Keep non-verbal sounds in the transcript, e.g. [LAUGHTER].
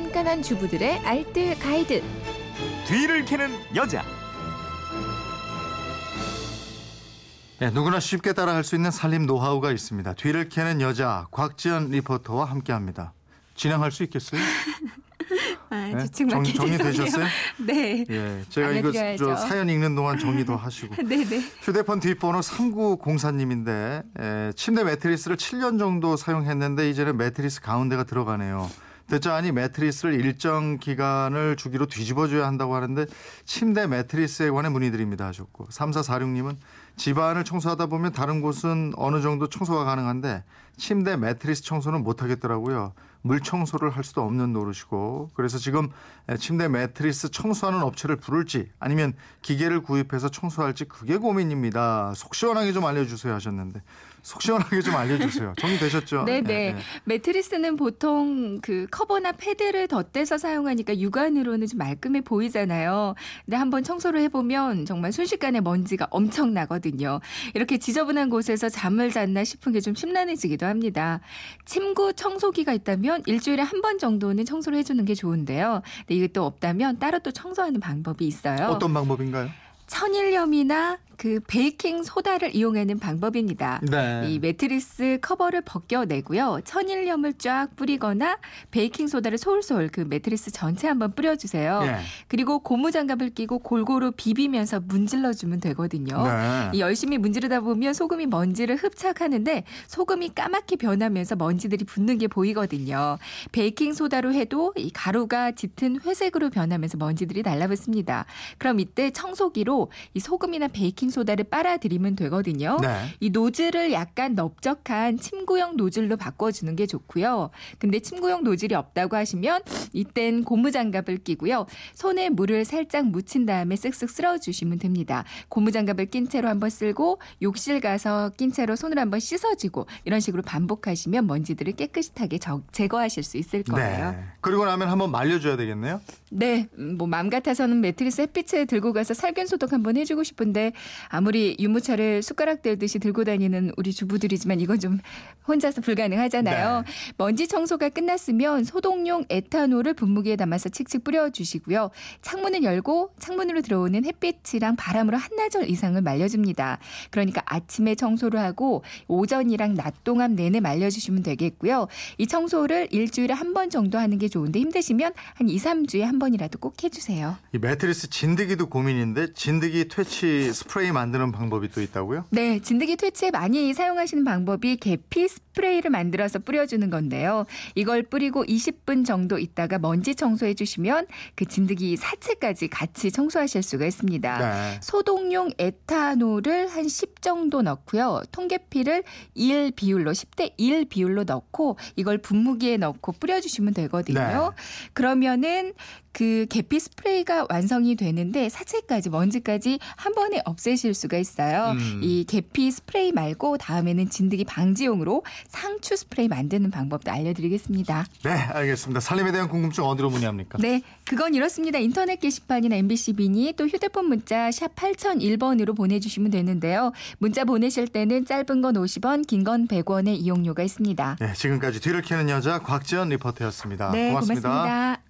깐깐한 주부들의 알뜰 가이드. 뒤를 캐는 여자. 네, 누구나 쉽게 따라할 수 있는 살림 노하우가 있습니다. 뒤를 캐는 여자 곽지연 리포터와 함께합니다. 진행할 수 있겠어요? [LAUGHS] 아, 네? 정- 정리 되셨어요? 죄송해요. 네. 예, 제가 이거. 저 사연 읽는 동안 정리도 하시고 네네. [LAUGHS] 휴대폰 뒷번호 3904님인데 에, 침대 매트리스를 7년 정도 사용했는데 이제는 매트리스 가운데가 들어가네요. 듣자하니 매트리스를 일정 기간을 주기로 뒤집어줘야 한다고 하는데 침대 매트리스에 관해 문의드립니다 하셨고 3446님은 집안을 청소하다 보면 다른 곳은 어느 정도 청소가 가능한데 침대 매트리스 청소는 못 하겠더라고요. 물 청소를 할 수도 없는 노릇이고 그래서 지금 침대 매트리스 청소하는 업체를 부를지 아니면 기계를 구입해서 청소할지 그게 고민입니다. 속 시원하게 좀 알려주세요 하셨는데 속 시원하게 좀 알려주세요. 정리되셨죠? 네네. 예, 예. 매트리스는 보통 그 커버나 패드를 덧대서 사용하니까 육안으로는 좀 말끔해 보이잖아요. 근데 한번 청소를 해보면 정말 순식간에 먼지가 엄청 나거든요. 이렇게 지저분한 곳에서 잠을 잤나 싶은 게 좀 심란해지기도 합니다. 침구 청소기가 있다면 일주일에 한 번 정도는 청소를 해주는 게 좋은데요. 근데 이게 또 없다면 따로 또 청소하는 방법이 있어요. 어떤 방법인가요? 천일염이나 그 베이킹 소다를 이용하는 방법입니다. 네. 이 매트리스 커버를 벗겨내고요. 천일염을 쫙 뿌리거나 베이킹 소다를 솔솔 그 매트리스 전체 한번 뿌려주세요. 예. 그리고 고무장갑을 끼고 골고루 비비면서 문질러 주면 되거든요. 네. 이 열심히 문지르다 보면 소금이 먼지를 흡착하는데 소금이 까맣게 변하면서 먼지들이 붙는 게 보이거든요. 베이킹 소다로 해도 이 가루가 짙은 회색으로 변하면서 먼지들이 달라붙습니다. 그럼 이때 청소기로 이 소금이나 베이킹 소다를 빨아들이면 되거든요. 네. 이 노즐을 약간 넓적한 침구용 노즐로 바꿔주는 게 좋고요. 근데 침구용 노즐이 없다고 하시면 이땐 고무장갑을 끼고요. 손에 물을 살짝 묻힌 다음에 쓱쓱 쓸어주시면 됩니다. 고무장갑을 낀 채로 한번 쓸고 욕실 가서 낀 채로 손을 한번 씻어주고 이런 식으로 반복하시면 먼지들을 깨끗하게 저- 제거하실 수 있을 거예요. 네. 그리고 나면 한번 말려줘야 되겠네요. 네, 음, 뭐 마음 같아서는 매트리스 햇빛에 들고 가서 살균 소독 한번 해주고 싶은데 아무리 유모차를 숟가락 들듯이 들고 다니는 우리 주부들이지만 이건 좀 혼자서 불가능하잖아요. 네. 먼지 청소가 끝났으면 소독용 에탄올을 분무기에 담아서 칙칙 뿌려주시고요. 창문을 열고 창문으로 들어오는 햇빛이랑 바람으로 한나절 이상을 말려줍니다. 그러니까 아침에 청소를 하고 오전이랑 낮 동안 내내 말려주시면 되겠고요. 이 청소를 일주일에 한 번 정도 하는 게 좋은데 힘드시면 한 2, 3주에 한 번이라도 꼭 해주세요. 이 매트리스 진드기도 고민인데 진 드기 퇴치 스프레이 만드는 방법이 또 있다고요? 네, 진드기 퇴치에 많이 사용하시는 방법이 계피 스프레이를 만들어서 뿌려주는 건데요. 이걸 뿌리고 20분 정도 있다가 먼지 청소해 주시면 그 진드기 사체까지 같이 청소하실 수가 있습니다. 네. 소독용 에탄올을 한 10 정도 넣고요. 통계피를 1 비율로 10대 1 비율로 넣고 이걸 분무기에 넣고 뿌려주시면 되거든요. 네. 그러면은 그 계피 스프레이가 완성이 되는데 사체까지 먼지 까지 한 번에 없애실 수가 있어요. 음. 이 계피 스프레이 말고 다음에는 진드기 방지용으로 상추 스프레이 만드는 방법도 알려드리겠습니다. 네, 알겠습니다. 살림에 대한 궁금증 어디로 문의합니까? 네, 그건 이렇습니다. 인터넷 게시판이나 MBC 미니 또 휴대폰 문자 샵 8001번으로 보내주시면 되는데요. 문자 보내실 때는 짧은 건 50원, 긴 건 100원의 이용료가 있습니다. 네, 지금까지 뒤를 캐는 여자 곽지연 리포터였습니다. 네, 고맙습니다. 고맙습니다.